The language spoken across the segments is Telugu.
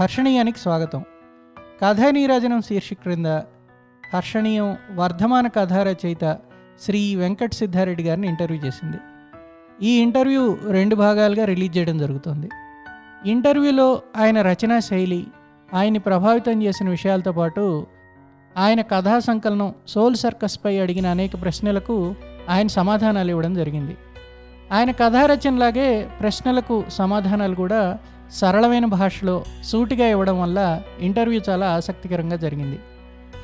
హర్షణీయానికి స్వాగతం. కథానీరాజనం శీర్షిక క్రింద హర్షణీయం వర్ధమాన కథా రచయిత శ్రీ వెంకట్ సిద్ధారెడ్డి గారిని ఇంటర్వ్యూ చేసింది. ఈ ఇంటర్వ్యూ రెండు భాగాలుగా రిలీజ్ చేయడం జరుగుతుంది. ఇంటర్వ్యూలో ఆయన రచనా శైలి ఆయన్ని ప్రభావితం చేసిన విషయాలతో పాటు ఆయన కథా సంకలనం సోల్ సర్కస్పై అడిగిన అనేక ప్రశ్నలకు ఆయన సమాధానాలు ఇవ్వడం జరిగింది. ఆయన కథా రచనలాగే ప్రశ్నలకు సమాధానాలు కూడా సరళమైన భాషలో సూటిగా ఇవ్వడం వల్ల ఇంటర్వ్యూ చాలా ఆసక్తికరంగా జరిగింది.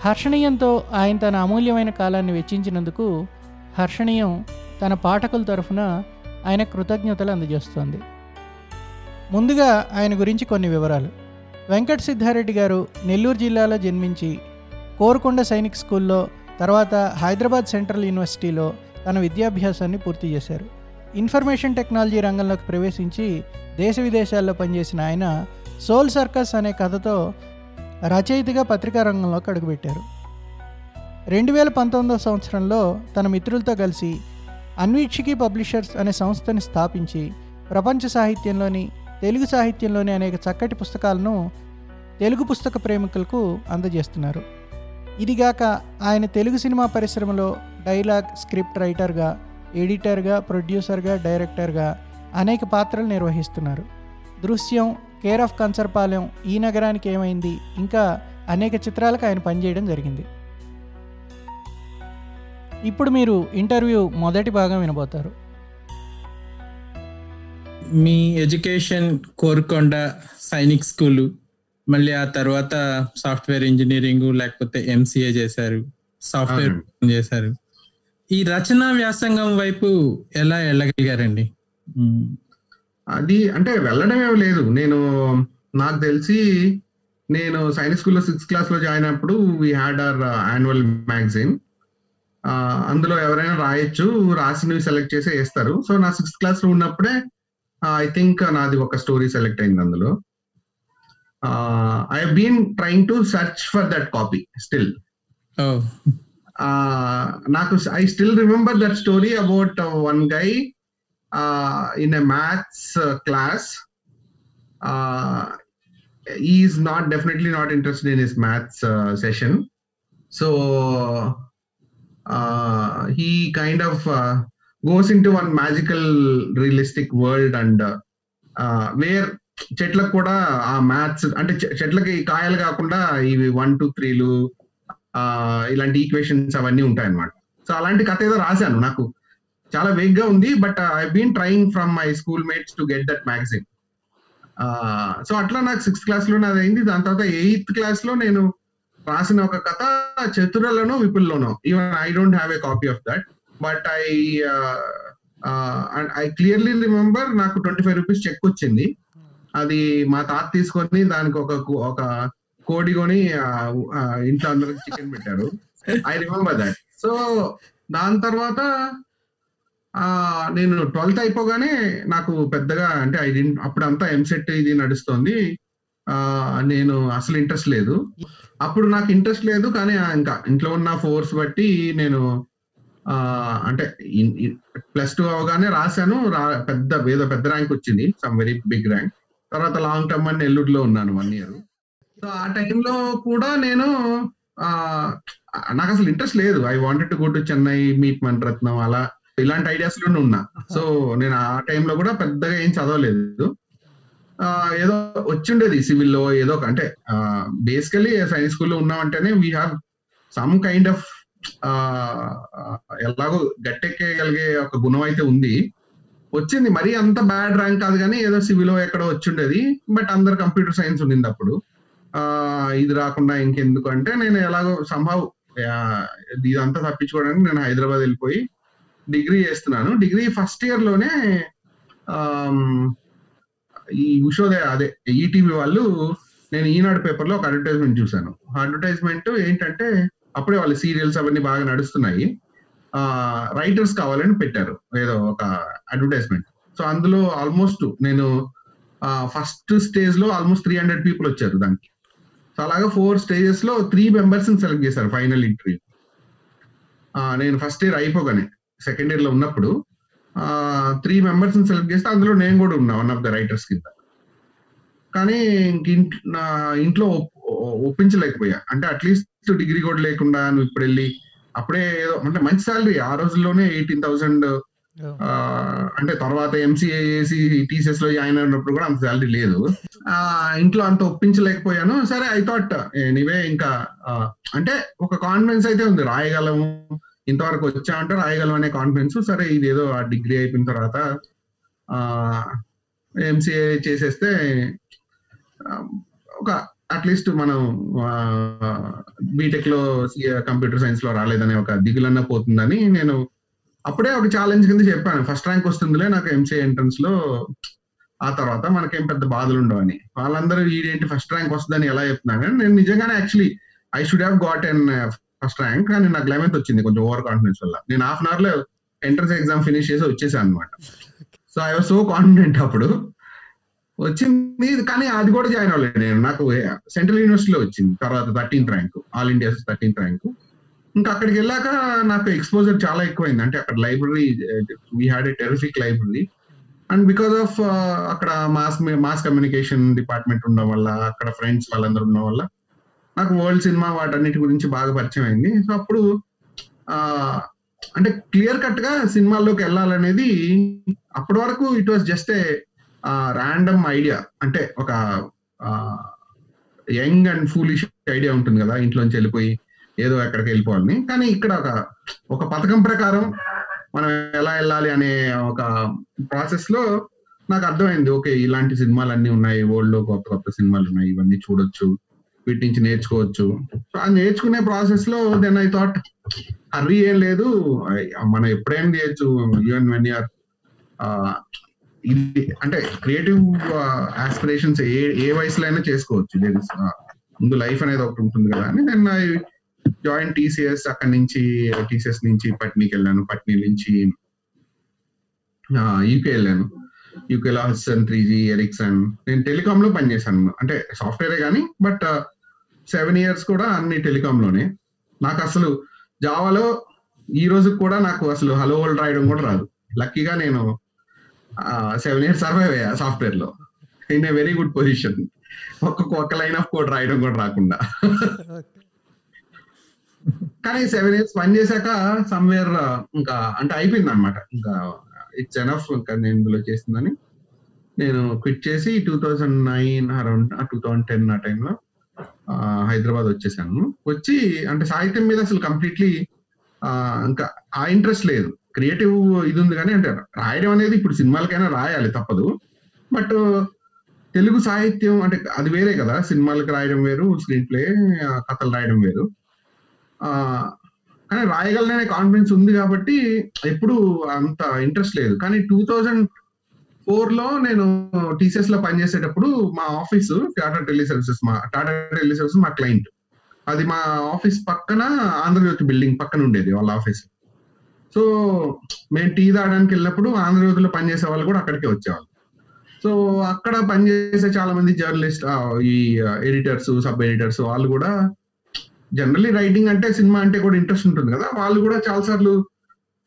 హర్షణీయంతో ఆయన తన అమూల్యమైన కాలాన్ని వెచ్చించినందుకు హర్షణీయం తన పాఠకుల తరఫున ఆయన కృతజ్ఞతలు అందజేస్తోంది. ముందుగా ఆయన గురించి కొన్ని వివరాలు. వెంకట సిద్ధారెడ్డి గారు నెల్లూరు జిల్లాలో జన్మించి కోరుకొండ సైనిక్ స్కూల్లో తర్వాత హైదరాబాద్ సెంట్రల్ యూనివర్సిటీలో తన విద్యాభ్యాసాన్ని పూర్తి చేశారు. ఇన్ఫర్మేషన్ టెక్నాలజీ రంగంలోకి ప్రవేశించి దేశ విదేశాల్లో పనిచేసిన ఆయన సోల్ సర్కస్ అనే కథతో రచయితగా పత్రికా రంగంలోకి అడుగుపెట్టారు. రెండు వేల పంతొమ్మిదవ సంవత్సరంలో తన మిత్రులతో కలిసి అన్వీక్షికి పబ్లిషర్స్ అనే సంస్థని స్థాపించి ప్రపంచ సాహిత్యంలోని తెలుగు సాహిత్యంలోని అనేక చక్కటి పుస్తకాలను తెలుగు పుస్తక ప్రేమికులకు అందజేస్తున్నారు. ఇదిగాక ఆయన తెలుగు సినిమా పరిశ్రమలో డైలాగ్ స్క్రిప్ట్ రైటర్గా ఎడిటర్గా ప్రొడ్యూసర్గా డైరెక్టర్గా అనేక పాత్రలు నిర్వహిస్తున్నారు. దృశ్యం కేర్ ఆఫ్ కన్సర్పాలెం ఈ నగరానికి ఏమైంది? ఇంకా అనేక చిత్రాలకు ఆయన పనిచేయడం జరిగింది. ఇప్పుడు మీరు ఇంటర్వ్యూ మొదటి భాగం వినబోతారు. మీ ఎడ్యుకేషన్ కోరుకొండ సైనిక్ స్కూలు మళ్ళీ ఆ తర్వాత సాఫ్ట్వేర్ ఇంజనీరింగ్ లేకపోతే ఎంసీఏ చేశారు సాఫ్ట్వేర్ చేశారు. ఈ రచనా వ్యాసంగం వైపు ఎలా వెళ్ళగలిగారండి. అది అంటే వెళ్ళడం ఏమి లేదు. నేను నాకు తెలిసి నేను సైన్స్ స్కూల్లో సిక్స్త్ క్లాస్లో జాయిన్ అయినప్పుడు we had our annual magazine అందులో ఎవరైనా రాయొచ్చు రాసినవి సెలెక్ట్ చేసి వేస్తారు. సో నా సిక్స్త్ క్లాస్లో ఉన్నప్పుడే ఐ థింక్ నాది ఒక స్టోరీ సెలెక్ట్ అయింది అందులో. I been trying to search for that copy still నాకు I still remember that story about one guy in a maths class is not definitely not interested in his maths session so he kind of goes in to one magical realistic world and where చెట్లకు కూడా ఆ మ్యాథ్స్ అంటే చె- చెట్లకి కాయలు కాకుండా ఇవి వన్ టూ త్రీలు ఇలాంటి ఈక్వేషన్స్ అవన్నీ ఉంటాయన్నమాట. సో అలాంటి కథ ఏదో రాశాను. నాకు చాలా వేగ్గా ఉంది but I been trying from my school mates to get that magazine so అట్లా నాకు సిక్స్త్ క్లాస్లో నాది అయింది. దాని తర్వాత ఎయిత్ క్లాస్లో నేను రాసిన ఒక కథ చతురలోనో విపుల్లోనో. Even I don't have a copy of that but I I clearly remember నాకు ట్వంటీ ఫైవ్ రూపీస్ చెక్ వచ్చింది. అది మా తాత తీసుకొని దానికి ఒక కు- ఒక కోడి కొని ఇంట్లో అందరికి చికెన్ పెట్టారు. ఐ రిమెంబర్ దాట్ సో దాని తర్వాత నేను ట్వెల్త్ అయిపోగానే నాకు పెద్దగా అంటే ఐ డి అప్పుడంతా ఎంసెట్ ఇది నడుస్తోంది. నేను అసలు ఇంట్రెస్ట్ లేదు. అప్పుడు నాకు ఇంట్రెస్ట్ లేదు కానీ ఇంకా ఇంట్లో ఉన్న ఫోర్స్ బట్టి నేను అంటే ప్లస్ టూ అవగానే రాశాను. రా పెద్ద ఏదో పెద్ద ర్యాంక్ వచ్చింది. సమ్ వెరీ బిగ్ ర్యాంక్ తర్వాత లాంగ్ టర్మ్ అని నెల్లూరులో ఉన్నాను వన్ ఇయర్ సో ఆ టైంలో కూడా నేను ఆ నాకు అసలు ఇంట్రెస్ట్ లేదు. I wanted to go to Chennai meet Mani Ratnam అలా ఇలాంటి ఐడియాస్లోనే ఉన్నా. సో నేను ఆ టైంలో కూడా పెద్దగా ఏం చదవలేదు. ఏదో వచ్చిండేది సివిల్లో ఏదో ఒక- అంటే బేసికలీ సైన్స్ స్కూల్లో ఉన్నామంటేనే we have some kind of ఎలాగో గట్టెక్కేయగలిగే ఒక గుణం అయితే ఉంది. వచ్చింది. మరీ అంత బ్యాడ్ ర్యాంక్ కాదు కానీ ఏదో సివిలో ఎక్కడో వచ్చిండేది. బట్ అందరు కంప్యూటర్ సైన్స్ ఉండింది అప్పుడు. ఇది రాకుండా ఇంకెందుకు అంటే నేను ఎలాగో సంభవ్ ఇదంతా తప్పించుకోవడానికి నేను హైదరాబాద్ వెళ్ళిపోయి డిగ్రీ చేస్తున్నాను. డిగ్రీ ఫస్ట్ ఇయర్లోనే ఈ ఉషోదయ అదే ఈటీవీ వాళ్ళు నేను ఈనాడు పేపర్లో ఒక అడ్వర్టైజ్మెంట్ చూశాను. అడ్వర్టైజ్మెంట్ ఏంటంటే అప్పుడే వాళ్ళ సీరియల్స్ అవన్నీ బాగా నడుస్తున్నాయి. ఆ రైటర్స్ కావాలని పెట్టారు. ఏదో ఒక అడ్వర్టైజ్మెంట్ సో అందులో ఆల్మోస్ట్ నేను ఫస్ట్ స్టేజ్లో ఆల్మోస్ట్ త్రీ హండ్రెడ్ పీపుల్ వచ్చారు దానికి. అలాగా ఫోర్ స్టేజెస్లో త్రీ మెంబర్స్ సెలెక్ట్ చేశారు ఫైనల్ ఇంటర్వ్యూ నేను ఫస్ట్ ఇయర్ అయిపోగానే సెకండ్ ఇయర్లో ఉన్నప్పుడు త్రీ మెంబర్స్ సెలెక్ట్ చేస్తే అందులో నేను కూడా ఉన్నా వన్ ఆఫ్ ద రైటర్స్ కింద. కానీ ఇంక ఇంట్ నా ఇంట్లో ఒప్- ఒప్పించలేకపోయా. అంటే అట్లీస్ట్ డిగ్రీ కూడా లేకుండా నువ్వు ఇప్పుడు వెళ్ళి అప్పుడే ఏదో అంటే మంచి సాలరీ ఆ రోజుల్లోనే ఎయిటీన్ థౌసండ్ అంటే తర్వాత ఎంసీఏ చేసి టీసీఎస్లో జాయిన్ అయినప్పుడు కూడా అంత సాలరీ లేదు. ఆ ఇంట్లో అంత ఒప్పించలేకపోయాను. సరే ఐ థాట్ నీవే ఇంకా అంటే ఒక కాన్ఫిడెన్స్ అయితే ఉంది. రాయగలము. ఇంతవరకు వచ్చామంటే రాయగలం అనే కాన్ఫిడెన్స్ సరే ఇది ఏదో ఆ డిగ్రీ అయిపోయిన తర్వాత ఆ ఎంసీఏ చేసేస్తే ఒక అట్లీస్ట్ మనం బీటెక్లో కంప్యూటర్ సైన్స్లో రాలేదనే ఒక దిగులన్న పోతుందని నేను అప్పుడే ఒక ఛాలెంజ్ కింద చెప్పాను. ఫస్ట్ ర్యాంక్ వస్తుందిలే నాకు ఎంసీఏ ఎంట్రన్స్లో. ఆ తర్వాత మనకేం పెద్ద బాధలు ఉండవని. వాళ్ళందరూ వీడేంటి ఫస్ట్ ర్యాంక్ వస్తుందని ఎలా చెప్తున్నాను? కానీ నేను నిజంగానే actually I should have got an first rank కానీ నాకు లెవెన్త్ వచ్చింది కొంచెం ఓవర్ కాన్ఫిడెన్స్ వల్ల. నేను హాఫ్ అన్ అవర్లో ఎంట్రన్స్ ఎగ్జామ్ ఫినిష్ చేసి వచ్చేసాను అనమాట so I was so confident అప్పుడు. వచ్చింది కానీ అది కూడా జాయిన్ అవ్వలేదు నేను. నాకు uh, సెంట్రల్ యూనివర్సిటీలో వచ్చింది. తర్వాత thirteenth rank all India thirteenth rank ఇంకా అక్కడికి వెళ్ళాక నాకు ఎక్స్పోజర్ చాలా ఎక్కువైంది. అంటే అక్కడ library we had a terrific library and because of అక్కడ మాస్ మాస్ కమ్యూనికేషన్ డిపార్ట్మెంట్ ఉండడం వల్ల అక్కడ ఫ్రెండ్స్ వాళ్ళందరూ ఉండడం వల్ల నాకు వరల్డ్ సినిమా వాటన్నిటి గురించి బాగా పరిచయం అయింది. సో అప్పుడు అంటే క్లియర్ కట్గా సినిమాల్లోకి వెళ్ళాలనేది అప్పటి వరకు it was just a random idea అంటే ఒక యంగ్ అండ్ ఫూలిష్ ఐడియా ఉంటుంది కదా ఇంట్లోంచి వెళ్ళిపోయి ఏదో ఎక్కడికి వెళ్ళిపోవాలని కానీ ఇక్కడ ఒక ఒక పథకం ప్రకారం మనం ఎలా వెళ్ళాలి అనే ఒక ప్రాసెస్లో నాకు అర్థమైంది. ఓకే ఇలాంటి సినిమాలు అన్ని ఉన్నాయి. వరల్డ్లో కొత్త కొత్త సినిమాలు ఉన్నాయి. ఇవన్నీ చూడొచ్చు. వీటి నుంచి నేర్చుకోవచ్చు. ఆ నేర్చుకునే ప్రాసెస్లో దెన్ ఐ థాట్ హర్రీ ఏం లేదు. మనం ఎప్పుడైనా చేయొచ్చు. ఈవెన్ వెన్ యూఆర్ ఇది అంటే క్రియేటివ్ ఆస్పిరేషన్స్ ఏ ఏ వయసులో అయినా చేసుకోవచ్చు. ముందు లైఫ్ అనేది ఒకటి ఉంటుంది కదా అని దెన్ ఐ జాయిన్ టీసీఎస్ అక్కడి నుంచి టీసీఎస్ నుంచి పట్నీకి వెళ్ళాను. పట్నీ నుంచి యూకే వెళ్ళాను. యూకేలో హస్సన్ త్రీ జీ ఎరిక్సన్ నేను టెలికామ్లో పనిచేశాను. అంటే సాఫ్ట్వేరే కానీ బట్ సెవెన్ ఇయర్స్ కూడా అన్ని టెలికామ్లోనే. నాకు అసలు జావాలో ఈ రోజు కూడా నాకు అసలు హలో వరల్డ్ రాయడం కూడా రాదు. లక్కీగా నేను సెవెన్ ఇయర్స్ సర్వైవ్ అయ్యా సాఫ్ట్వేర్లో. In a very good position ఒక్కొక్క ఒక్క లైన్ ఆఫ్ కోడ్ రాయడం కూడా రాకుండా. కానీ సెవెన్ ఇయర్స్ పని చేశాక సమ్వేర్ ఇంకా అంటే అయిపోయింది అనమాట ఇంకా ఇట్స్ ఎనఫ్ ఇంకా నేను ఇందులో చేసిందని నేను క్విట్ చేసి two thousand nine around two thousand ten ఆ టైంలో హైదరాబాద్ వచ్చేసాను. వచ్చి అంటే సాహిత్యం మీద అసలు కంప్లీట్లీ ఇంకా ఆ ఇంట్రెస్ట్ లేదు. క్రియేటివ్ ఇది ఉంది కానీ అంటే రాయడం అనేది ఇప్పుడు సినిమాలకైనా రాయాలి తప్పదు. బట్ తెలుగు సాహిత్యం అంటే అది వేరే కదా. సినిమాలకు రాయడం వేరు స్క్రీన్ ప్లే కథలు రాయడం వేరు. కానీ రాయగలనే కాన్ఫిడెన్స్ ఉంది కాబట్టి ఎప్పుడు అంత ఇంట్రెస్ట్ లేదు. కానీ టూ థౌజండ్ ఫోర్లో నేను టీసీఎస్లో పనిచేసేటప్పుడు మా ఆఫీసు టాటా టెలి సర్వీసెస్ మా టాటా టెలి సర్వీసెస్ మా క్లయింట్ అది మా ఆఫీస్ పక్కన ఆంధ్రజ్యోతి బిల్డింగ్ పక్కన ఉండేది వాళ్ళ ఆఫీస్ సో మేము టీ తాగడానికి వెళ్ళినప్పుడు ఆంధ్రజ్యోతిలో పనిచేసే వాళ్ళు కూడా అక్కడికే వచ్చేవాళ్ళు. సో అక్కడ పనిచేసే చాలా మంది జర్నలిస్ట్ ఈ ఎడిటర్స్ సబ్ ఎడిటర్స్ వాళ్ళు కూడా జనరలీ రైటింగ్ అంటే సినిమా అంటే కూడా ఇంట్రెస్ట్ ఉంటుంది కదా. వాళ్ళు కూడా చాలా సార్లు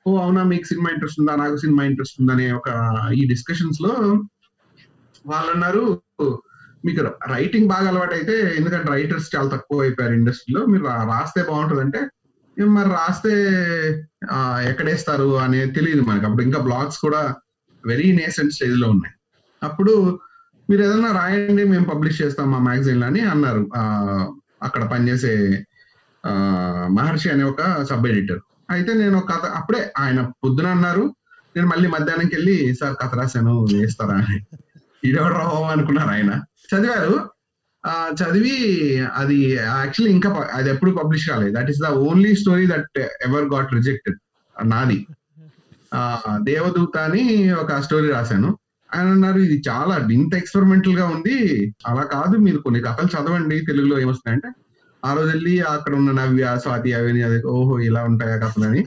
ఓ అవునా మీకు సినిమా ఇంట్రెస్ట్ ఉందా? నాకు సినిమా ఇంట్రెస్ట్ ఉందనే ఒక ఈ డిస్కషన్స్లో వాళ్ళు అన్నారు మీకు రైటింగ్ బాగా అలవాటు అయితే ఎందుకంటే రైటర్స్ చాలా తక్కువ అయిపోయారు ఇండస్ట్రీలో మీరు రాస్తే బాగుంటుంది అంటే మరి రాస్తే ఎక్కడేస్తారు? అనేది తెలియదు మనకి. అప్పుడు ఇంకా బ్లాగ్స్ కూడా వెరీ నేసెంట్ స్టేజ్లో ఉన్నాయి. అప్పుడు మీరు ఏదైనా రాయండి మేము పబ్లిష్ చేస్తాం మా మ్యాగజైన్ అని అన్నారు. అక్కడ పనిచేసే మహర్షి అనే ఒక సబ్ ఎడిటర్. అయితే నేను ఒక కథ అప్పుడే ఆయన పొద్దున అన్నారు నేను మళ్ళీ మధ్యాహ్నంకి వెళ్ళి సార్ కథ రాశాను వేస్తారా అని. ఇడెవడు రావు అనుకున్నారు ఆయన. చదివారు. ఆ చదివి అది యాక్చువల్లీ ఇంకా అది ఎప్పుడు పబ్లిష్ కాలేదు. That is the only story that ever got rejected నాది. ఆ దేవదూత అని ఒక స్టోరీ రాశాను. ఆయన అన్నారు ఇది చాలా ఇంత ఎక్స్పెరిమెంటల్గా ఉంది. అలా కాదు మీరు కొన్ని కథలు చదవండి తెలుగులో ఏమొస్తున్నాయంటే ఆ రోజు వెళ్ళి అక్కడ ఉన్న నవ్య స్వాతి అవని అది ఓహో ఇలా ఉంటాయా కథలని.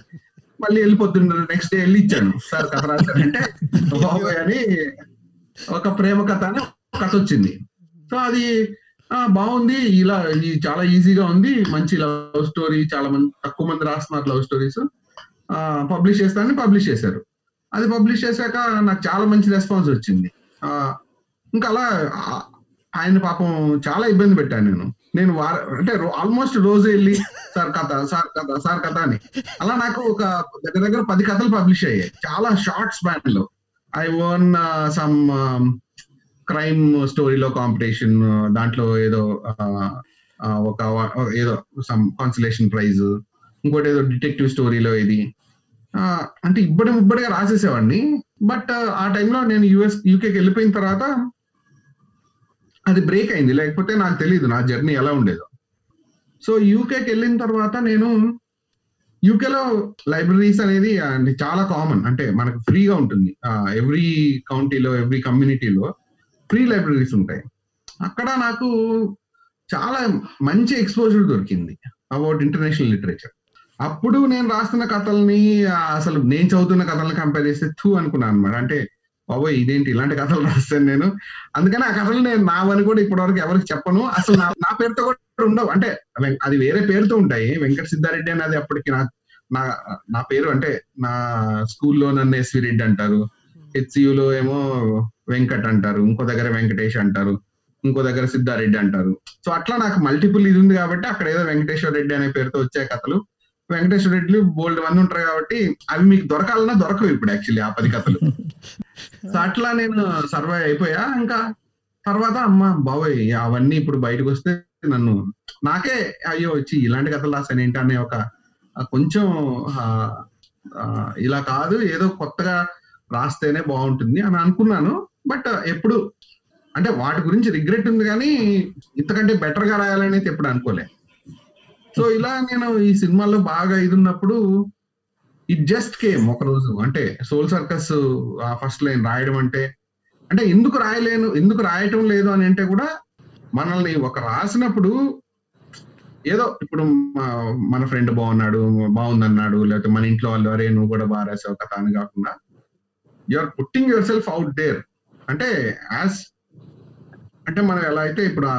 మళ్ళీ వెళ్ళిపోతుండ్రు నెక్స్ట్ డే వెళ్ళి ఇచ్చాను. సార్ కథ రాశారంటే ఓహో అని ఒక ప్రేమ కథ అని కథ వచ్చింది. సో అది బాగుంది. ఇలా ఇది చాలా ఈజీగా ఉంది. మంచి లవ్ స్టోరీ చాలా మంది తక్కువ మంది రాస్తున్నారు లవ్ స్టోరీస్. పబ్లిష్ చేస్తానని పబ్లిష్ చేశారు. అది పబ్లిష్ చేశాక నాకు చాలా మంచి రెస్పాన్స్ వచ్చింది. ఇంకా అలా ఆయన పాపం చాలా ఇబ్బంది పెట్టాను నేను. నేను వార అంటే ఆల్మోస్ట్ రోజు వెళ్ళి సార్ కథ సార్ కథ సార్ కథ అని. అలా నాకు ఒక దగ్గర దగ్గర పది కథలు పబ్లిష్ అయ్యాయి. చాలా షార్ట్ స్పాన్లో. ఐ ఓన్ సమ్ క్రైమ్ స్టోరీలో కాంపిటీషన్ దాంట్లో ఏదో uh, uh, ఒక ఏదో సమ్ కాన్సలేషన్ ప్రైజ్ ఇంకోటి ఏదో డిటెక్టివ్ స్టోరీలో ఇది. అంటే ఇబ్బడి ముబ్బడిగా రాసేసేవాడిని. బట్ uh, ఆ టైంలో నేను యుఎస్ యూకేకి వెళ్ళిపోయిన తర్వాత అది బ్రేక్ అయింది. లేకపోతే నాకు తెలియదు నా జర్నీ ఎలా ఉండేదో. సో యూకేకి వెళ్ళిన తర్వాత నేను యూకేలో లైబ్రరీస్ అనేది అంటే చాలా కామన్ అంటే మనకు ఫ్రీగా ఉంటుంది. ఎవ్రీ కౌంటీలో ఎవ్రీ కమ్యూనిటీలో ఫ్రీ లైబ్రరీస్ ఉంటాయి. అక్కడ నాకు చాలా మంచి ఎక్స్పోజర్ దొరికింది అబౌట్ ఇంటర్నేషనల్ లిటరేచర్ అప్పుడు నేను రాస్తున్న కథల్ని అసలు నేను చదువుతున్న కథల్ని కంపేర్ చేస్తే థూ అనుకున్నాను అనమాట అంటే బాబోయ్ ఇదేంటి? ఇలాంటి కథలు రాస్తాను నేను. అందుకని ఆ కథలు నేను నావని కూడా ఇప్పటివరకు ఎవరికి చెప్పను. అసలు నా పేరుతో కూడా ఉండవు. అంటే అది వేరే పేరుతో ఉంటాయి. వెంకట సిద్ధారెడ్డి అనేది అప్పటికి నా నా నా పేరు అంటే నా స్కూల్లో నన్ను ఎస్వి రెడ్డి అంటారు. HCU లో ఏమో వెంకట్ అంటారు. ఇంకో దగ్గర వెంకటేష్ అంటారు. ఇంకో దగ్గర సిద్ధారెడ్డి అంటారు. సో అట్లా నాకు మల్టిపుల్ ఇది ఉంది కాబట్టి అక్కడ ఏదో వెంకటేశ్వర రెడ్డి అనే పేరుతో వచ్చే కథలు. వెంకటేశ్వర రెడ్డి బోల్డ్ మంది ఉంటారు కాబట్టి అవి మీకు దొరకాలన్నా దొరకవు ఇప్పుడు యాక్చువల్లీ ఆ పది కథలు. సో అట్లా నేను సర్వైవ్ అయిపోయా. ఇంకా తర్వాత అమ్మ బాబోయ్ అవన్నీ ఇప్పుడు బయటకు వస్తే నన్ను నాకే అయ్యో వచ్చి ఇలాంటి కథలు రాసాను ఏంటి? అనే ఒక కొంచెం ఇలా కాదు ఏదో కొత్తగా రాస్తేనే బాగుంటుంది అని అనుకున్నాను. బట్ ఎప్పుడు అంటే వాటి గురించి రిగ్రెట్ ఉంది కానీ ఇంతకంటే బెటర్గా రాయాలని అయితే ఎప్పుడు అనుకోలే. సో ఇలా నేను ఈ సినిమాలో బాగా ఇది ఉన్నప్పుడు ఇట్ జస్ట్ కేమ్ ఒక రోజు. అంటే సోల్ సర్కస్ ఫస్ట్ లైన్ రాయడం అంటే అంటే ఎందుకు రాయలేను ఎందుకు రాయటం లేదు అని అంటే కూడా మనల్ని ఒక రాసినప్పుడు ఏదో ఇప్పుడు మా- మన ఫ్రెండ్ బాగున్నాడు బాగుందన్నాడు లేకపోతే మన ఇంట్లో వాళ్ళు అరే నువ్వు కూడా బాగా రాసావు కథ అని కాకుండా you are putting yourself out there అంటే యాజ్ అంటే మనం ఎలా అయితే ఇప్పుడు ఆ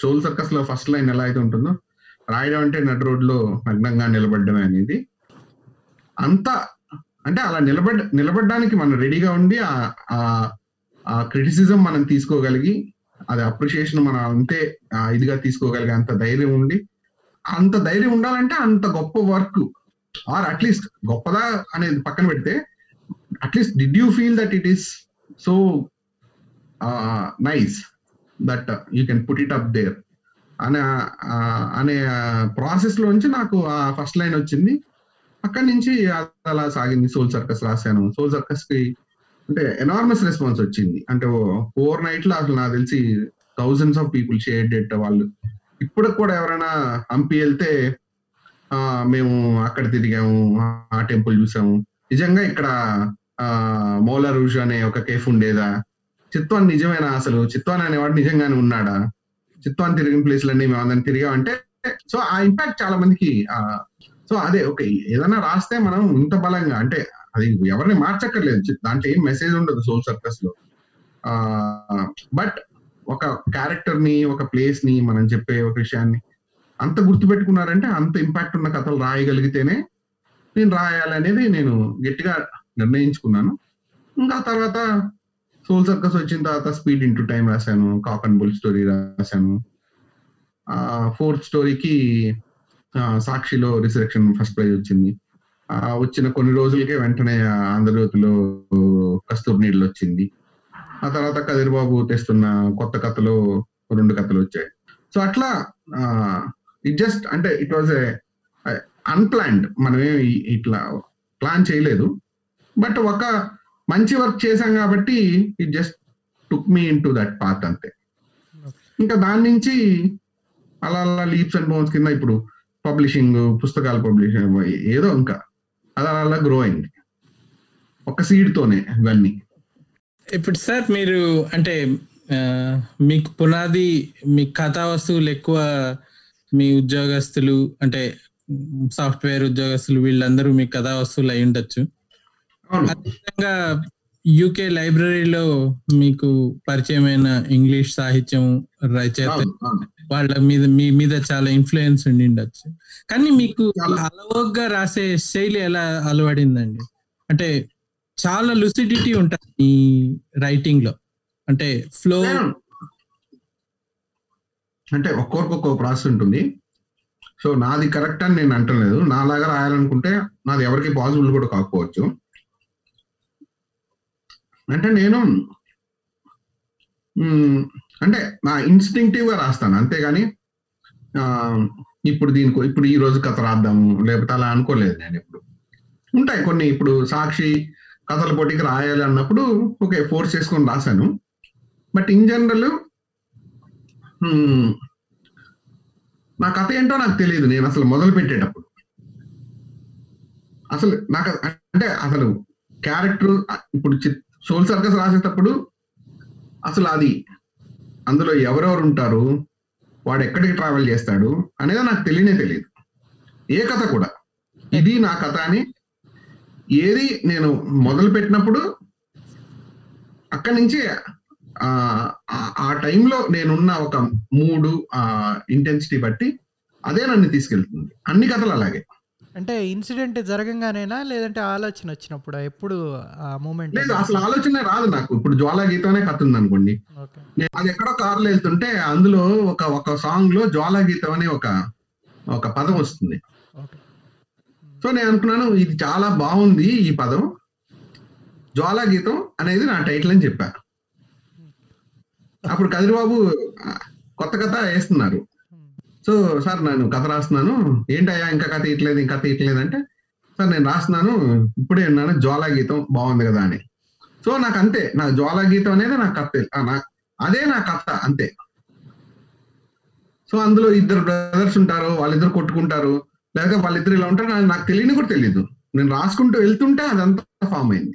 సోల్ సర్కస్లో ఫస్ట్ లైన్ ఎలా అయితే ఉంటుందో రాయడం అంటే నడు రోడ్లో నగ్నంగా నిలబడమే అనేది. అంత అంటే అలా నిలబడ్ నిలబడడానికి మనం రెడీగా ఉండి ఆ- క్రిటిసిజం మనం తీసుకోగలిగి అది అప్రిషియేషన్ మనం అంతే ఇదిగా తీసుకోగలిగే అంత ధైర్యం ఉండి అంత ధైర్యం ఉండాలంటే అంత గొప్ప వర్క్. ఆర్ అట్లీస్ట్ గొప్పదా అనేది పక్కన పెడితే at least did you feel that it is so nice that you can put it up there. అనే అనే ప్రాసెస్ లోంచి నాకు ఆ ఫస్ట్ లైన్ వచ్చింది. అక్కడి నుంచి అలా సాగింది సోల్ సర్కస్ రాశాను. సోల్ సర్కస్కి అంటే ఎనార్మస్ రెస్పాన్స్ వచ్చింది. అంటే ఫోర్ నైట్లో అసలు నాకు తెలిసి thousands of people shared it వాళ్ళు. ఇప్పుడు కూడా ఎవరైనా హంపి వెళ్తే ఆ మేము అక్కడ తిరిగాము ఆ టెంపుల్ చూసాము. నిజంగా ఇక్కడ ఆ మౌలా రూష్ అనే ఒక కేఫ్ ఉండేదా? చిత్వాన్ నిజమేనా అసలు? చిత్వాన్ అనేవాడు నిజంగానే ఉన్నాడా? చిత్వాన్ తిరిగిన ప్లేస్లన్నీ మేము అందరం తిరిగామంటే సో ఆ ఇంపాక్ట్ చాలా మందికి సో అదే ఓకే ఏదైనా రాస్తే మనం ఇంత బలంగా అంటే అది ఎవరిని మార్చక్కర్లేదు. దాంట్లో ఏం మెసేజ్ ఉండదు సోల్ సర్కస్లో. బట్ ఒక క్యారెక్టర్ని ఒక ప్లేస్ని మనం చెప్పే ఒక విషయాన్ని అంత గుర్తుపెట్టుకున్నారంటే అంత ఇంపాక్ట్ ఉన్న కథలు రాయగలిగితేనే నేను రాయాలనేది నేను గట్టిగా నిర్ణయించుకున్నాను. ఇంకా తర్వాత సోల్ సర్కస్ వచ్చిన తర్వాత స్పీడ్ ఇంటూ టైం రాశాను కాక్ అండ్ బుల్ స్టోరీ రాశాను. ఫోర్త్ స్టోరీకి సాక్షిలో రిసెక్షన్ ఫస్ట్ ప్రైజ్ వచ్చింది. వచ్చిన కొన్ని రోజులకే వెంటనే ఆంధ్రజ్యోతిలో కస్తూర్ నీళ్ళు వచ్చింది. ఆ తర్వాత కదిరిబాబు తెస్తున్న కొత్త కథలో రెండు కథలు వచ్చాయి. సో అట్లా ఇట్ జస్ట్ అంటే ఇట్ వాజ్ అన్ప్లాన్డ్ మనమేమి ఇట్లా ప్లాన్ చేయలేదు. బట్ ఒక మంచి వర్క్ చేశాం కాబట్టి it just took me in to that path అంతే ఇంకా దాని నుంచి అలా అలా లీప్స్ అండ్ బౌన్స్ కింద ఇప్పుడు పబ్లిషింగ్ పుస్తకాలు పబ్లిషింగ్ ఏదో ఇంకా అలా అలా గ్రో అయింది. ఒక సీడ్ తోనే ఇవన్నీ. ఇప్పుడు సార్ మీరు అంటే మీకు పునాది మీ కథా వస్తువులు ఎక్కువ మీ ఉద్యోగస్తులు అంటే సాఫ్ట్వేర్ ఉద్యోగస్తులు వీళ్ళందరూ మీ కథా వస్తువులు అయి ఉండొచ్చు. అదేవిధంగా యూకే లైబ్రరీలో మీకు పరిచయమైన ఇంగ్లీష్ సాహిత్యం రచయిత. వాళ్ళ మీద మీ మీద చాలా ఇన్ఫ్లుయెన్స్ ఉండి ఉండొచ్చు కానీ మీకు. అలవోగ్గా రాసే శైలి ఎలా అలవడిందండి? అంటే చాలా లుసిడిటీ ఉంటుంది ఈ రైటింగ్లో అంటే ఫ్లో అంటే ఒక్కొక్క ప్రాసెస్ ఉంటుంది. సో నాది కరెక్ట్ అని నేను అంటలేదు. నాలాగా రాయాలనుకుంటే నాది ఎవరికి పాసిబుల్ కూడా కాకపోవచ్చు. అంటే నేను అంటే నా ఇన్స్టింక్టివ్గా రాస్తాను. అంతేగాని ఇప్పుడు దీనికి ఇప్పుడు ఈ రోజు కథ రాద్దాము లేకపోతే అలా అనుకోలేదు నేను ఇప్పుడు ఉంటాయి కొన్ని ఇప్పుడు సాక్షి కథల పోటీకి రాయాలి అన్నప్పుడు ఓకే ఫోర్స్ చేసుకొని రాశాను. బట్ ఇన్ జనరల్ నా కథ ఏంటో నాకు తెలియదు నేను అసలు మొదలు పెట్టేటప్పుడు. అసలు నాకు అంటే అసలు క్యారెక్టర్ ఇప్పుడు సోల్ సర్కస్ రాసేటప్పుడు అసలు అది అందులో ఎవరెవరు ఉంటారు వాడు ఎక్కడికి ట్రావెల్ చేస్తాడు అనేది నాకు తెలియనే తెలియదు. ఏ కథ కూడా. ఇది నా కథ అని ఏది నేను మొదలు పెట్టినప్పుడు అక్కడి నుంచి ఆ టైంలో నేనున్న ఒక మూడు ఆ ఇంటెన్సిటీ బట్టి అదే నన్ను తీసుకెళ్తుంది. అన్ని కథలు అలాగే. అంటే ఇన్సిడెంట్ జరగంగానేనా? లేదంటే ఆలోచన వచ్చినప్పుడు? ఎప్పుడు ఆ మూమెంట్ లేదు అసలు ఆలోచన రాదు నాకు. ఇప్పుడు జ్వాలా గీతమే కథ ఉంది అనుకోండి నేను అది ఎక్కడో కారులో వెళ్తుంటే అందులో ఒక ఒక సాంగ్లో జ్వాలా గీతం అనే ఒక ఒక పదం వస్తుంది. సో నేను అనుకున్నాను ఇది చాలా బాగుంది ఈ పదం. జ్వాలా గీతం అనేది నా టైటిల్ అని చెప్పా. అప్పుడు కదిరిబాబు కొత్త కథ వేస్తున్నారు. సో సార్ నేను కథ రాస్తున్నాను. ఏంటయ్యా ఇంకా కథ ఇట్లేదు ఇంకా కథ ఇట్లేదు అంటే సార్ నేను రాస్తున్నాను. ఇప్పుడే విన్నాను జ్వాలా గీతం బాగుంది కదా అని. సో నాకు అంతే. నా జ్వాలా గీతం అనేది నా కథ. నా అదే నా కథ అంతే. సో అందులో ఇద్దరు బ్రదర్స్ ఉంటారు వాళ్ళిద్దరు కొట్టుకుంటారు. లేకపోతే వాళ్ళిద్దరు ఇలా ఉంటారు నాకు- తెలియని కూడా తెలియదు నేను రాసుకుంటూ వెళ్తుంటే అదంతా ఫామ్ అయింది.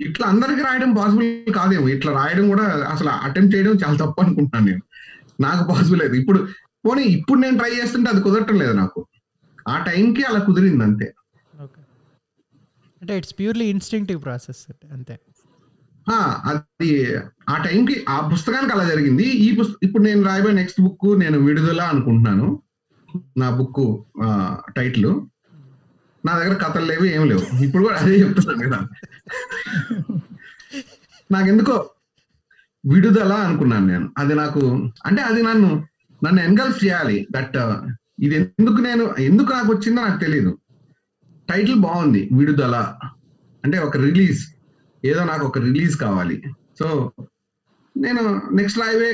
ఇట్లా అందరికి రాయడం పాసిబుల్ కాదేమో. ఇట్లా రాయడం కూడా అసలు అటెంప్ట్ చేయడం చాలా తప్పు అనుకుంటున్నాను నేను. నాకు పాసిబుల్ లేదు. ఇప్పుడు పోనీ ఇప్పుడు నేను ట్రై చేస్తుంటే అది కుదరటం లేదు నాకు. ఆ టైంకి అలా కుదిరింది అంతే. ఓకే. అంటే ఇట్స్ ప్యూర్లీ ఇన్స్టింక్టివ్ ప్రాసెస్ అంతే. అది ఆ టైంకి ఆ పుస్తకానికి అలా జరిగింది. ఈ పుస్త ఇప్పుడు నేను రాయబోయే నెక్స్ట్ బుక్ నేను విడుదల అనుకుంటున్నాను. నా బుక్ టైటిల్ నా దగ్గర కథలు లేవు ఏం లేవు. ఇప్పుడు కూడా అదే చెప్తున్నాను కదా. నాకెందుకో విడుదల అనుకున్నాను నేను. అది నాకు అంటే అది నన్ను నన్ను ఎన్గల్ఫ్ చేయాలి. దట్ uh, ఇది ఎందుకు నేను ఎందుకు నాకు వచ్చిందో నాకు తెలియదు టైటిల్ బాగుంది విడుదల. అంటే ఒక రిలీజ్ ఏదో నాకు ఒక రిలీజ్ కావాలి. సో నేను నెక్స్ట్ రాయవే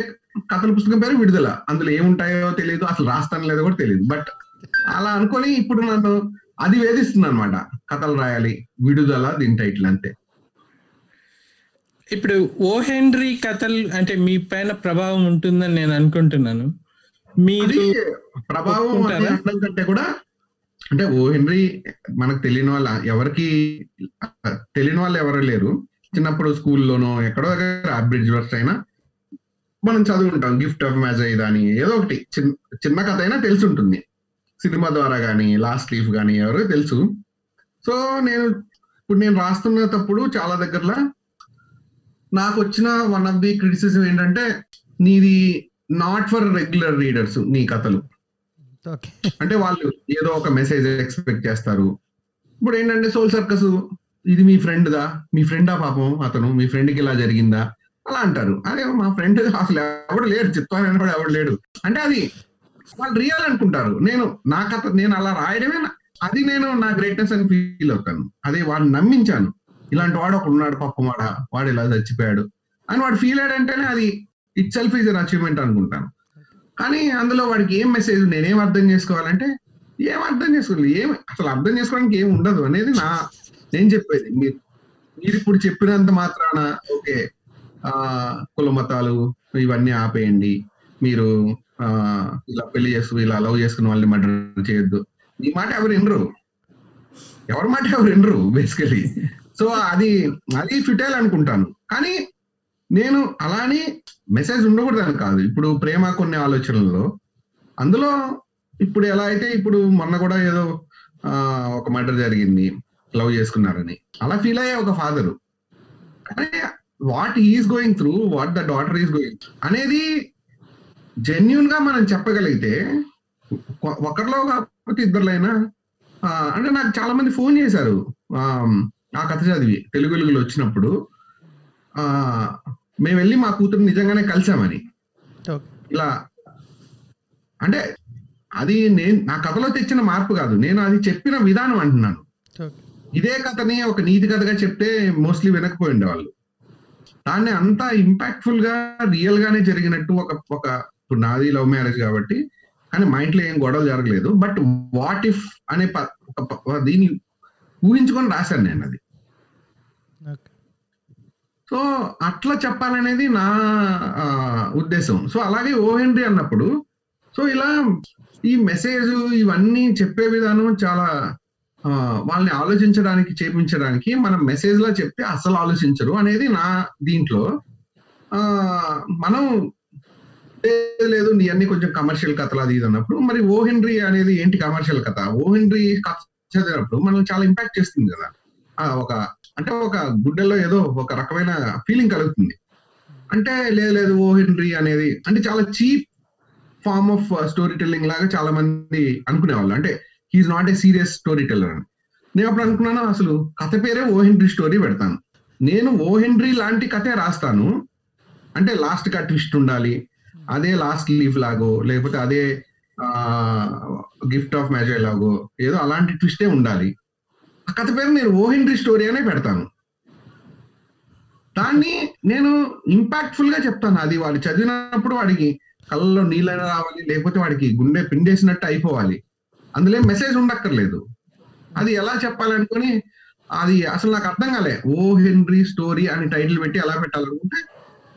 కథల పుస్తకం పేరు విడుదల. అందులో ఏముంటాయో తెలియదు అసలు రాస్తాను లేదో కూడా తెలియదు బట్ అలా అనుకొని ఇప్పుడు నన్ను అది వేధిస్తుంది అనమాట కథలు రాయాలి విడుదల దీని టైటిల్ అంతే. ఇప్పుడు ఓ హెన్రీ కథలు అంటే మీ పైన ప్రభావం ఉంటుందని నేను అనుకుంటున్నాను. మీరు ప్రభావం? అనడం కంటే కూడా అంటే ఓ హెన్రీ మనకు తెలియని వాళ్ళ ఎవరికి తెలియని వాళ్ళు ఎవరు లేరు. చిన్నప్పుడు స్కూల్లోనో ఎక్కడో దగ్గర బ్రిడ్జ్ వర్స్ అయినా మనం చదువుకుంటాం. గిఫ్ట్ ఆఫ్ మ్యాజ్ అని ఏదో ఒకటి చిన్న చిన్న కథ అయినా తెలిసి ఉంటుంది సినిమా ద్వారా కానీ లాస్ట్ లీఫ్ కానీ ఎవరో తెలుసు. సో నేను ఇప్పుడు నేను రాస్తున్నప్పుడు చాలా దగ్గరలో నాకు వచ్చిన వన్ ఆఫ్ ది క్రిటిసిజం ఏంటంటే నీది నాట్ ఫర్ రెగ్యులర్ రీడర్స్ నీ కథలు. అంటే వాళ్ళు ఏదో ఒక మెసేజ్ ఎక్స్పెక్ట్ చేస్తారు. ఇప్పుడు ఏంటంటే సోల్ సర్కస్ ఇది మీ ఫ్రెండ్ దా? మీ ఫ్రెండా పాపం అతను? మీ ఫ్రెండ్కి ఇలా జరిగిందా? అలా అంటారు. అదే మా ఫ్రెండ్ అసలు ఎవడు లేడు. చెప్తానని కూడా ఎవడు లేడు. అంటే అది వాళ్ళు రియల్ అనుకుంటారు. నేను నా కథ నేను అలా రాయడమే అది నేను నా గ్రేట్నెస్ అని ఫీల్ అవుతాను. అది వాడిని నమ్మించాను. ఇలాంటి వాడు ఒకడు ఉన్నాడు పాపం వాడ వాడు ఇలా చచ్చిపోయాడు. అని వాడు ఫీల్ అయ్యాడంటేనే అది itself is an achievement అనుకుంటాను. కానీ అందులో వాడికి ఏం మెసేజ్ నేనేం అర్థం చేసుకోవాలంటే ఏం అర్థం చేసుకోవాలి? ఏం అసలు అర్థం చేసుకోవడానికి ఏం ఉండదు అనేది నా నేను చెప్పేది. మీరు మీరు ఇప్పుడు చెప్పినంత మాత్రాన ఓకే ఆ కుల మతాలు ఇవన్నీ ఆపేయండి. మీరు ఆ ఇలా పెళ్ళి చేసుకుని ఇలా లవ్ చేసుకున్న వాళ్ళని మర్డర్ చేయొద్దు. ఈ మాట ఎవరు వినరు. ఎవరి మాట ఎవరు వినరు బేసికలీ సో అది అది ఫిటైల్ అనుకుంటాను. కానీ నేను అలానే మెసేజ్ ఉండకూడదని కాదు. ఇప్పుడు ప్రేమ కొన్ని ఆలోచనల్లో అందులో ఇప్పుడు ఎలా అయితే ఇప్పుడు మొన్న కూడా ఏదో ఒక మర్డర్ జరిగింది లవ్ చేసుకున్నారని. అలా ఫీల్ అయ్యే ఒక ఫాదరు. కానీ what is going through what the daughter is going అనేది జెన్యున్గా మనం చెప్పగలిగితే ఒకరిలో కాకపోతే ఇద్దరులైనా అంటే నాకు చాలా మంది ఫోన్ చేశారు. ఆ, కథ చదివి తెలుగు వెలుగులో వచ్చినప్పుడు ఆ మేము వెళ్ళి మా కూతురు నిజంగానే కలిసామని. ఇలా అంటే అది నేను నా కథలో తెచ్చిన మార్పు కాదు నేను అది చెప్పిన విధానం అంటున్నాను. ఇదే కథని ఒక నీతి కథగా చెప్తే మోస్ట్లీ వినకపోయి ఉండేవాళ్ళు. దాన్ని అంత ఇంపాక్ట్ఫుల్గా రియల్ గానే జరిగినట్టు ఒక ఒక ఇప్పుడు నాది లవ్ మ్యారేజ్ కాబట్టి కానీ మా ఇంట్లో ఏం గొడవలు జరగలేదు. బట్ వాట్ ఇఫ్ అనే ప- ఒక ప- దీన్ని ఊహించుకొని రాశాను నేను అది సో అట్లా చెప్పాలనేది నా ఉద్దేశం. సో అలాగే ఓ హెన్రీ అన్నప్పుడు సో ఇలా ఈ మెసేజ్ ఇవన్నీ చెప్పే విధానం చాలా వాళ్ళని ఆలోచించడానికి చేపించడానికి మనం మెసేజ్ లా చెప్తే అసలు ఆలోచించరు అనేది నా దీంట్లో. మనం లేదు, నీ అన్ని కొంచెం కమర్షియల్ కథలు అది ఇది అన్నప్పుడు మరి ఓ హెన్రీ అనేది ఏంటి కమర్షియల్ కథ? ఓ హెన్రీ కథ చదివినప్పుడు మనం చాలా ఇంపాక్ట్ చేస్తుంది కదా. ఆ, ఒక అంటే ఒక గుడ్డెల్లో ఏదో ఒక రకమైన ఫీలింగ్ కలుగుతుంది. అంటే లేదు లేదు ఓ హెన్రీ అనేది అంటే చాలా cheap form of story telling లాగా చాలా మంది అనుకునేవాళ్ళు. అంటే he's not a serious story teller అని. నేను అప్పుడు అనుకున్నాను అసలు కథ పేరే ఓ హెన్రీ స్టోరీ పెడతాను. నేను ఓ హెన్రీ లాంటి కథే రాస్తాను. అంటే లాస్ట్ కట్ ట్విస్ట్ ఉండాలి అదే లాస్ట్ లీఫ్ లాగో లేకపోతే అదే గిఫ్ట్ ఆఫ్ మ్యాజై లాగో ఏదో అలాంటి ట్విస్టే ఉండాలి. ఆ కథ పేరు నేను ఓ స్టోరీ అనే పెడతాను. దాన్ని నేను ఇంపాక్ట్ఫుల్గా చెప్తాను. అది వాడు చదివినప్పుడు వాడికి కళ్ళలో నీళ్ళైనా రావాలి లేకపోతే వాడికి గుండె పిండేసినట్టు అయిపోవాలి. అందులో మెసేజ్ ఉండక్కర్లేదు. అది ఎలా చెప్పాలనుకొని అది అసలు నాకు అర్థం కాలే. ఓ హెన్రీ స్టోరీ అని టైటిల్ పెట్టి ఎలా పెట్టాలనుకుంటే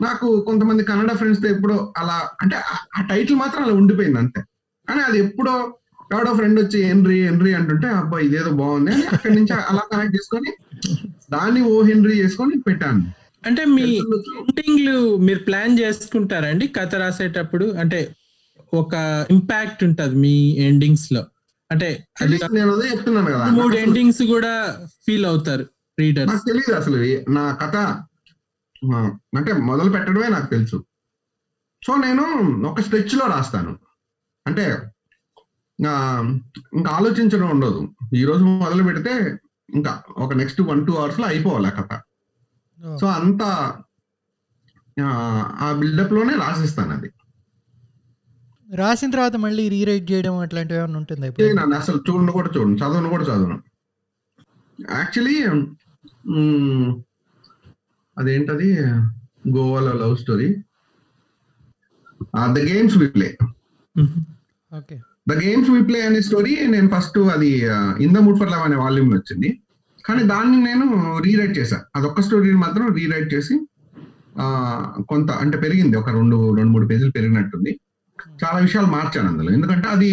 నాకు కొంతమంది కన్నడ ఫ్రెండ్స్తో ఎప్పుడో అలా అంటే ఆ- ఆ టైటిల్ మాత్రం అలా ఉండిపోయింది అంతే. కానీ అది ఎప్పుడో ఎవడో ఫ్రెండ్ వచ్చి హెన్రీ హెన్రీ అంటుంటే అబ్బా ఇదేదో బాగుంది అని అక్కడి నుంచి అలా కనెక్ట్ చేసుకొని దాన్ని ఓ హెన్రీ చేసుకొని పెట్టాను. అంటే మీ ఎండింగ్లు మీరు ప్లాన్ చేసుకుంటారండి కథ రాసేటప్పుడు అంటే ఒక ఇంపాక్ట్ ఉంటది మీ ఎండింగ్స్లో. అంటే అది నేను అదే చెప్తున్నాను కదా. మూడు ఎండింగ్స్ కూడా ఫీల్ అవుతారు రీడర్స్ నాకు తెలియదు అసలు. నా కథ అంటే మొదలు పెట్టడమే నాకు తెలుసు. సో నేను ఒక స్ట్రెచ్లో రాస్తాను. అంటే ఇంకా ఆలోచించడం ఉండదు. ఈ రోజు మొదలు పెడితే ఇంకా ఒక నెక్స్ట్ వన్ టూ అవర్స్లో అయిపోవాలి ఆ కథ. సో అంత ఆ, బిల్డప్లోనే రాసిస్తాను అది. రాసిన తర్వాత మళ్ళీ రీరైట్ చేయడం అట్లాంటివి ఏమైనా ఉంటుందా నన్ను అసలు చూడను కూడా చూడను. చదవను కూడా చదవను. యాక్చువల్లీ అదేంటది? గోవాలో love story the games we play okay. The games we play అనే స్టోరీ నేను ఫస్ట్ అది in the mood for love అనే వాల్యూమ్ వచ్చింది. కానీ దాన్ని నేను రీరైట్ చేశాను అదొక్క స్టోరీని మాత్రం రీరైట్ చేసి కొంత అంటే పెరిగింది. ఒక రెండు రెండు మూడు పేజీలు పెరిగినట్టుంది. చాలా విషయాలు మార్చాను అందులో. ఎందుకంటే అది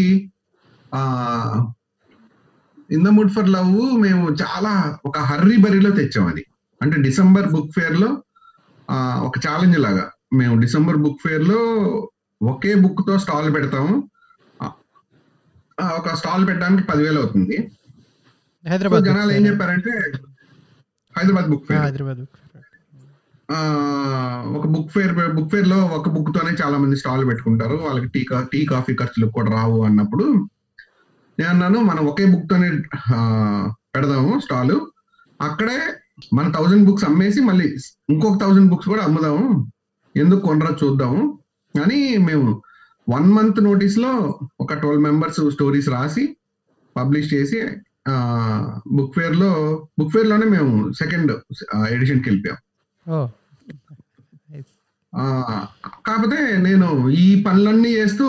in the mood for love మేము చాలా ఒక హర్రీ బరిలో తెచ్చాం అది. అంటే డిసెంబర్ బుక్ ఫేర్లో ఒక ఛాలెంజ్ లాగా. మేము డిసెంబర్ బుక్ ఫేర్లో ఒకే బుక్తో స్టాల్ పెడతాము. ఒక స్టాల్ పెట్టడానికి పదివేలు అవుతుంది. హైదరాబాద్ జనాలు ఏం చెప్పారంటే హైదరాబాద్ బుక్ ఫేర్. హైదరాబాద్ ఒక బుక్ ఫేర్ బుక్ ఫేర్లో ఒక బుక్ తోనే చాలా మంది స్టాల్ పెట్టుకుంటారు. వాళ్ళకి టీ టీ కాఫీ ఖర్చులు కూడా రావు అన్నప్పుడు. నేను అన్నాను మనం ఒకే బుక్ తోనే పెడదాము స్టాల్. అక్కడే మన థౌజండ్ బుక్స్ అమ్మేసి మళ్ళీ ఇంకొక థౌజండ్ బుక్స్ కూడా అమ్ముదాము. ఎందుకు కొనరా చూద్దాము. అని మేము వన్ మంత్ నోటీస్లో ఒక ట్వెల్వ్ మెంబర్స్ స్టోరీస్ రాసి పబ్లిష్ చేసి బుక్ ఫేర్లో బుక్ ఫేర్లోనే మేము సెకండ్ ఎడిషన్కి వెళ్ళిపోయాం. కాకపోతే నేను ఈ పనులన్నీ చేస్తూ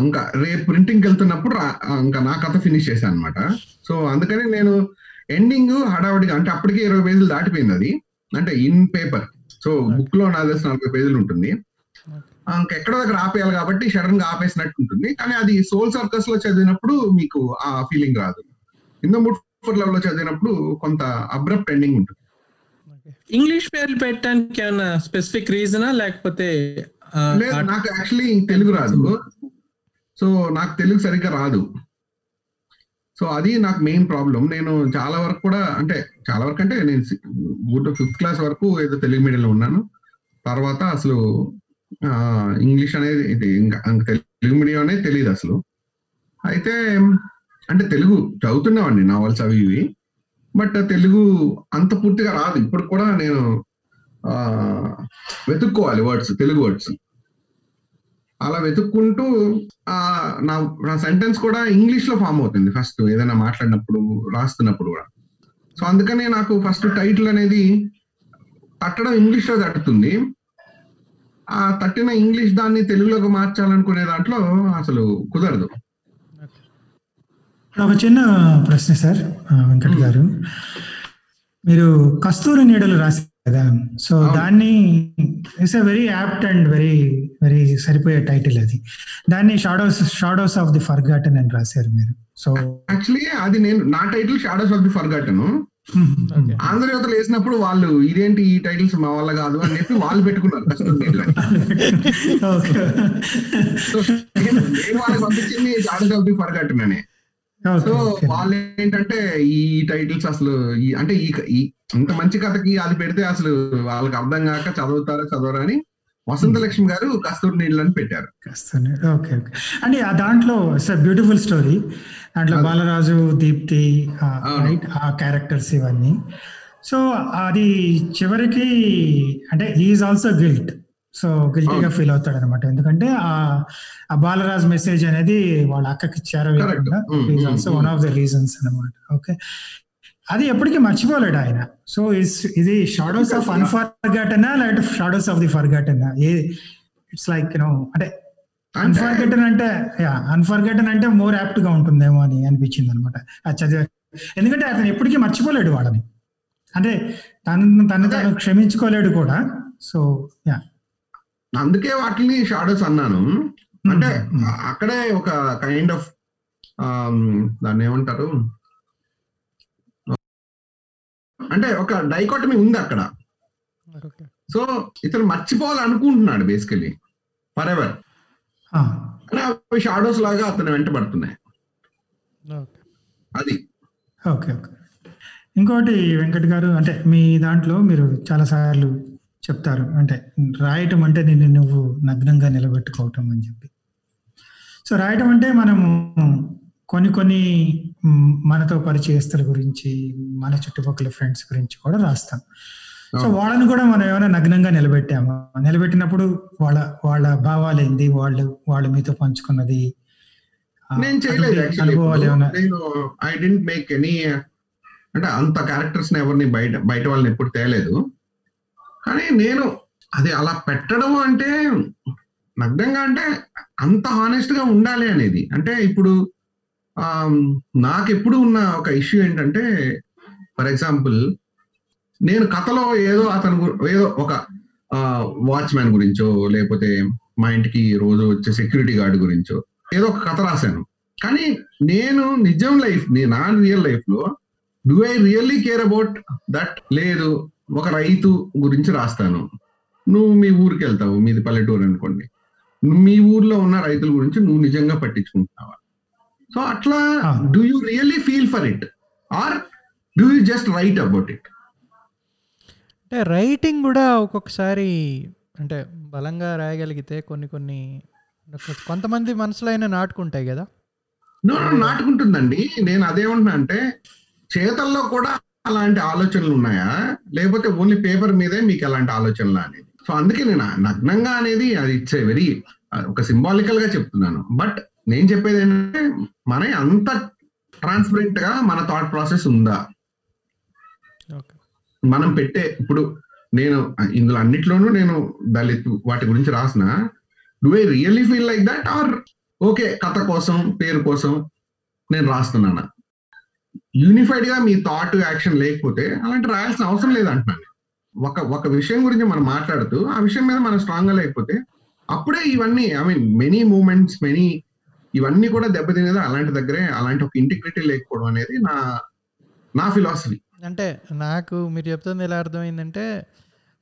ఇంకా రేపు ప్రింటింగ్ వెళ్తున్నప్పుడు ఇంకా నా కథ ఫినిష్ చేశాను అనమాట సో అందుకని నేను ఎండింగ్ హడావుడిగా అంటే అప్పటికే ఇరవై పేజీలు దాటిపోయింది అది. అంటే ఇన్ పేపర్ సో బుక్లో నా తెలిసి నలభై పేజీలు ఉంటుంది. ఆ, ఇంకెక్కడో దగ్గర ఆపేయాలి కాబట్టి సడన్గా ఆపేసినట్టు ఉంటుంది. కానీ అది సోల్ సర్కస్లో చదివినప్పుడు మీకు ఆ ఫీలింగ్ రాదు. ఇన్ ద మూడ్ ఫర్ లవ్లో చదివినప్పుడు కొంత అబ్రప్ట్ ఎండింగ్ ఉంటుంది. ఇంగ్లీష్ పేర్లు పెట్టడానికి ఏమైనా స్పెసిఫిక్ రీజనా లేకపోతే లేదు నాకు యాక్చువల్లీ తెలుగు రాదు. సో నాకు తెలుగు సరిగ్గా రాదు. సో అది నాకు మెయిన్ ప్రాబ్లం నేను చాలా వరకు కూడా అంటే చాలా వరకు అంటే నేను ఫిఫ్త్ క్లాస్ వరకు ఏదో తెలుగు మీడియంలో ఉన్నాను. తర్వాత అసలు ఇంగ్లీష్ అనేది ఇది ఇంకా తెలుగు మీడియం అనేది తెలియదు అసలు. అయితే అంటే తెలుగు చదువుతున్నామండి నావల్స్ అవి ఇవి. బట్ తెలుగు అంత పూర్తిగా రాదు. ఇప్పుడు కూడా నేను వెతుక్కోవాలి వర్డ్స్ తెలుగు వర్డ్స్. అలా వెతుక్కుంటూ నా నా సెంటెన్స్ కూడా ఇంగ్లీష్లో ఫామ్ అవుతుంది ఫస్ట్ ఏదైనా మాట్లాడినప్పుడు రాస్తున్నప్పుడు కూడా. సో అందుకనే నాకు ఫస్ట్ టైటిల్ అనేది తట్టడం ఇంగ్లీష్లో తట్టుతుంది ఆ తట్టిన ఇంగ్లీష్ దాన్ని తెలుగులోకి మార్చాలనుకునే దాంట్లో అసలు కుదరదు. ఒక చిన్న ప్రశ్న సార్ వెంకట్ గారు. మీరు కస్తూరి నీడలు రాశారు కదా సో. దాన్ని it's a very apt and very very సరిపోయే టైటిల్ అది. దాన్ని shadows shadows of the forgotten అని రాశారు మీరు. సో యాక్చువల్లీ అది నేను నా title shadows of the forgotten Okay. ఆంధ్రయోతలు వేసినప్పుడు వాళ్ళు ఇదేంటి ఈ టైటిల్స్ మా వల్ల కాదు అని చెప్పి వాళ్ళు పెట్టుకున్నారు కష్టం నేను వాళ్ళకి పంపించింది షాడోస్ ఆఫ్ ది అనే సో వాళ్ళు ఏంటంటే ఈ టైటిల్స్ అసలు అంటే ఈ ఈ ఇంత మంచి కథకి అది పెడితే అసలు వాళ్ళకి అర్థం కాక చదువుతారా చదవరా అని వసంత లక్ష్మి గారు కస్తూరి నీళ్ళు అని పెట్టారు ఓకే ఓకే అంటే ఆ దాంట్లో ఇట్స్ బ్యూటిఫుల్ స్టోరీ దాంట్లో. బాలరాజు దీప్తి. రైట్ ఆ క్యారెక్టర్స్ ఇవన్నీ సో అది చివరికి అంటే ఈజ్ ఆల్సో గిల్ట్ సో గిల్టీగా. ఫీల్ అవుతాడు అనమాట ఎందుకంటే ఆ ఆ బాలరాజ్ మెసేజ్ అనేది వాళ్ళ అక్కకి చేరవేయకుండా Correct. Is also. One of the reasons అనమాట ఓకే అది ఎప్పటికీ మర్చిపోలేడు ఆయన. సో ఇది షాడోస్ ఆఫ్ అన్ఫర్గటనా లేకపోతే షాడోస్ ఆఫ్ ది ఫర్గటనా ఏ ఇట్స్ లైక్ నో అంటే అన్ఫర్గెటన్ అంటే యా అన్ఫర్గెటన్ అంటే మోర్ యాప్ట్గా ఉంటుందేమో అని అనిపించింది అనమాట చదివా ఎందుకంటే అతను ఎప్పటికీ మర్చిపోలేడు వాళ్ళని. అంటే తను తను. తను క్షమించుకోలేడు కూడా. సో యా అందుకే వాటిని షాడోస్ అన్నాను. అంటే. అక్కడే ఒక కైండ్ ఆఫ్ దాన్ని ఏమంటారు? అంటే ఒక డైకాటమీ ఉంది అక్కడ. సో ఇతను మర్చిపోవాలనుకుంటున్నాడు బేసికలీ. ఫర్ ఎవర్ కానీ అవి షాడోస్ లాగా అతను వెంట పడుతున్నాయి. Okay. అది. Okay okay. ఇంకోటి వెంకట్ గారు అంటే మీ దాంట్లో మీరు చాలా సార్లు చెప్తారు అంటే రాయటం అంటే నిన్ను నువ్వు నగ్నంగా నిలబెట్టుకోవటం అని చెప్పి. సో రాయటం అంటే మనము కొన్ని కొన్ని మనతో పరిచయస్తుల గురించి మన చుట్టుపక్కల ఫ్రెండ్స్ గురించి కూడా రాస్తాం. సో. వాళ్ళని కూడా మనం ఏమైనా నగ్నంగా నిలబెట్టాము? నిలబెట్టినప్పుడు వాళ్ళ వాళ్ళ భావాలు ఏంది వాళ్ళు వాళ్ళు మీతో పంచుకున్నది నేను చేయలేదు నేను ఐ డెంట్ మేక్ ఎనీ అంటే అంత క్యారెక్టర్స్ ఎవరిని బయట బయట వాళ్ళని ఎప్పుడు తేలేదు. కానీ నేను అది అలా పెట్టడం అంటే నగ్నంగా అంటే అంత హానెస్ట్గా ఉండాలి అనేది. అంటే ఇప్పుడు నాకు ఎప్పుడు ఉన్న ఒక ఇష్యూ ఏంటంటే ఫర్ ఎగ్జాంపుల్ నేను కథలో ఏదో అతను ఏదో ఒక వాచ్మ్యాన్ గురించో లేకపోతే మా ఇంటికి రోజు వచ్చే సెక్యూరిటీ గార్డ్ గురించో ఏదో ఒక కథ రాశాను. కానీ నేను నిజం లైఫ్ నా రియల్ లైఫ్లో do I really care about that లేదు ఒక రైతు గురించి రాస్తాను. నువ్వు మీ ఊరికి వెళ్తావు మీది పల్లెటూరు అనుకోండి. మీ ఊర్లో ఉన్న రైతుల గురించి నువ్వు నిజంగా పట్టించుకుంటున్నావా? సో అట్లా. Do you really feel for it or do you just write about it అంటే రైటింగ్ కూడా ఒక్కొక్కసారి అంటే బలంగా రాయగలిగితే కొన్ని కొన్ని కొంతమంది మనసులో అయినా నాటుకుంటాయి కదా? నాటుకుంటుందండి. నేను అదేమంటున్నా అంటే చేతల్లో కూడా అలాంటి ఆలోచనలు ఉన్నాయా? లేకపోతే ఓన్లీ పేపర్ మీదే మీకు అలాంటి ఆలోచనలు అనేది? సో అందుకే నేను నగ్నంగా అనేది అది ఇట్స్ వెరీ ఒక సింబాలికల్గా చెప్తున్నాను. బట్ నేను చెప్పేది ఏంటంటే మన అంత ట్రాన్స్పరెంట్గా మన థాట్ ప్రాసెస్ ఉందా? మనం పెట్టే ఇప్పుడు నేను ఇందులో అన్నిట్లోనూ నేను దళిత్ వాటి గురించి రాసిన do I really feel like that or okay కథ కోసం పేరు కోసం నేను రాస్తున్నాను? యూనిఫైడ్గా మీ థాట్ యాక్షన్ లేకపోతే అలాంటి రాయాల్సిన అవసరం లేదంటున్నాను ఒక ఒక విషయం గురించి మనం మాట్లాడుతూ ఆ విషయం మీద మనం స్ట్రాంగ్గా లేకపోతే అప్పుడే ఇవన్నీ I mean many moments many ఇవన్నీ కూడా దెబ్బతినేది అలాంటి దగ్గరే అలాంటి ఒక ఇంటిగ్రిటీ లేకపోవడం అనేది నా నా ఫిలాసఫీ. అంటే నాకు మీరు చెప్తుంది ఎలా అర్థమైందంటే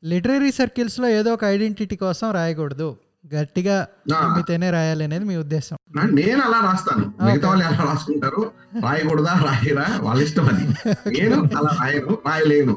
లిటరీ సర్కిల్స్లో ఏదో ఒక ఐడెంటిటీ కోసం రాయకూడదు. గట్టిగా. నమ్మితేనే రాయాలి అనేది మీ ఉద్దేశం. నేను అలా రాస్తాను. మిగతా వాళ్ళు ఎలా రాసుకుంటారు రాయకూడదా రాయరా వాళ్ళ ఇష్టం అది. నేను అలా రాయను రాయలేను.